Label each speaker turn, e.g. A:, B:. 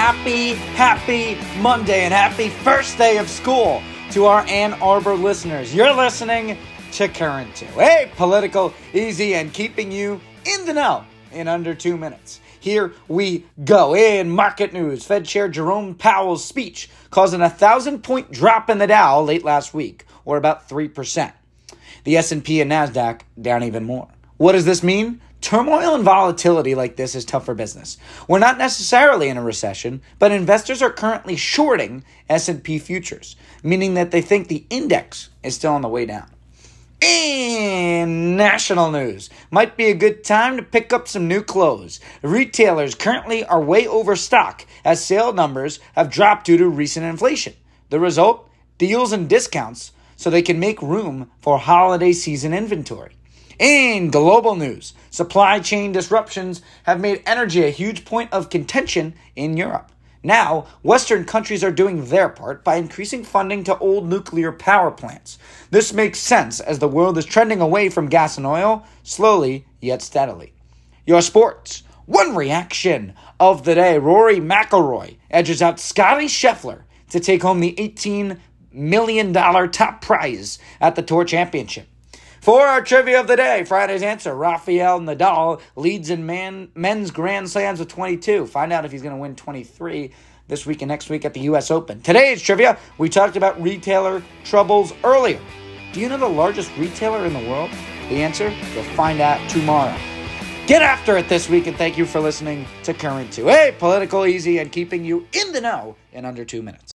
A: happy, happy Monday and happy first day of school to our Ann Arbor listeners. You're listening to Current 2. Hey, political, easy, and keeping you in the know in under two minutes. Here we go. In market news, Fed Chair Jerome Powell's speech causing a thousand point drop in the Dow late last week, or about 3%. The S&P and Nasdaq down even more. What does this mean? Turmoil and volatility like this is tough for business. We're not necessarily in a recession, but investors are currently shorting S&P futures, meaning that they think the index is still on the way down. In national news, might be a good time to pick up some new clothes. Retailers currently are way overstocked as sale numbers have dropped due to recent inflation. The result? Deals and discounts so they can make room for holiday season inventory. In global news, supply chain disruptions have made energy a huge point of contention in Europe. Now, Western countries are doing their part by increasing funding to old nuclear power plants. This makes sense as the world is trending away from gas and oil, slowly yet steadily. Your sports. One reaction of the day Rory McIlroy edges out Scottie Scheffler to take home the $18 million top prize at the Tour Championship. For our trivia of the day, Friday's answer Rafael Nadal leads in man, men's Grand Slams with 22. Find out if he's going to win 23 this week and next week at the U.S. Open. Today's trivia, we talked about retailer troubles earlier. Do you know the largest retailer in the world? The answer, you'll find out tomorrow. Get after it this week, and thank you for listening to Current 2. Hey, political easy and keeping you in the know in under two minutes.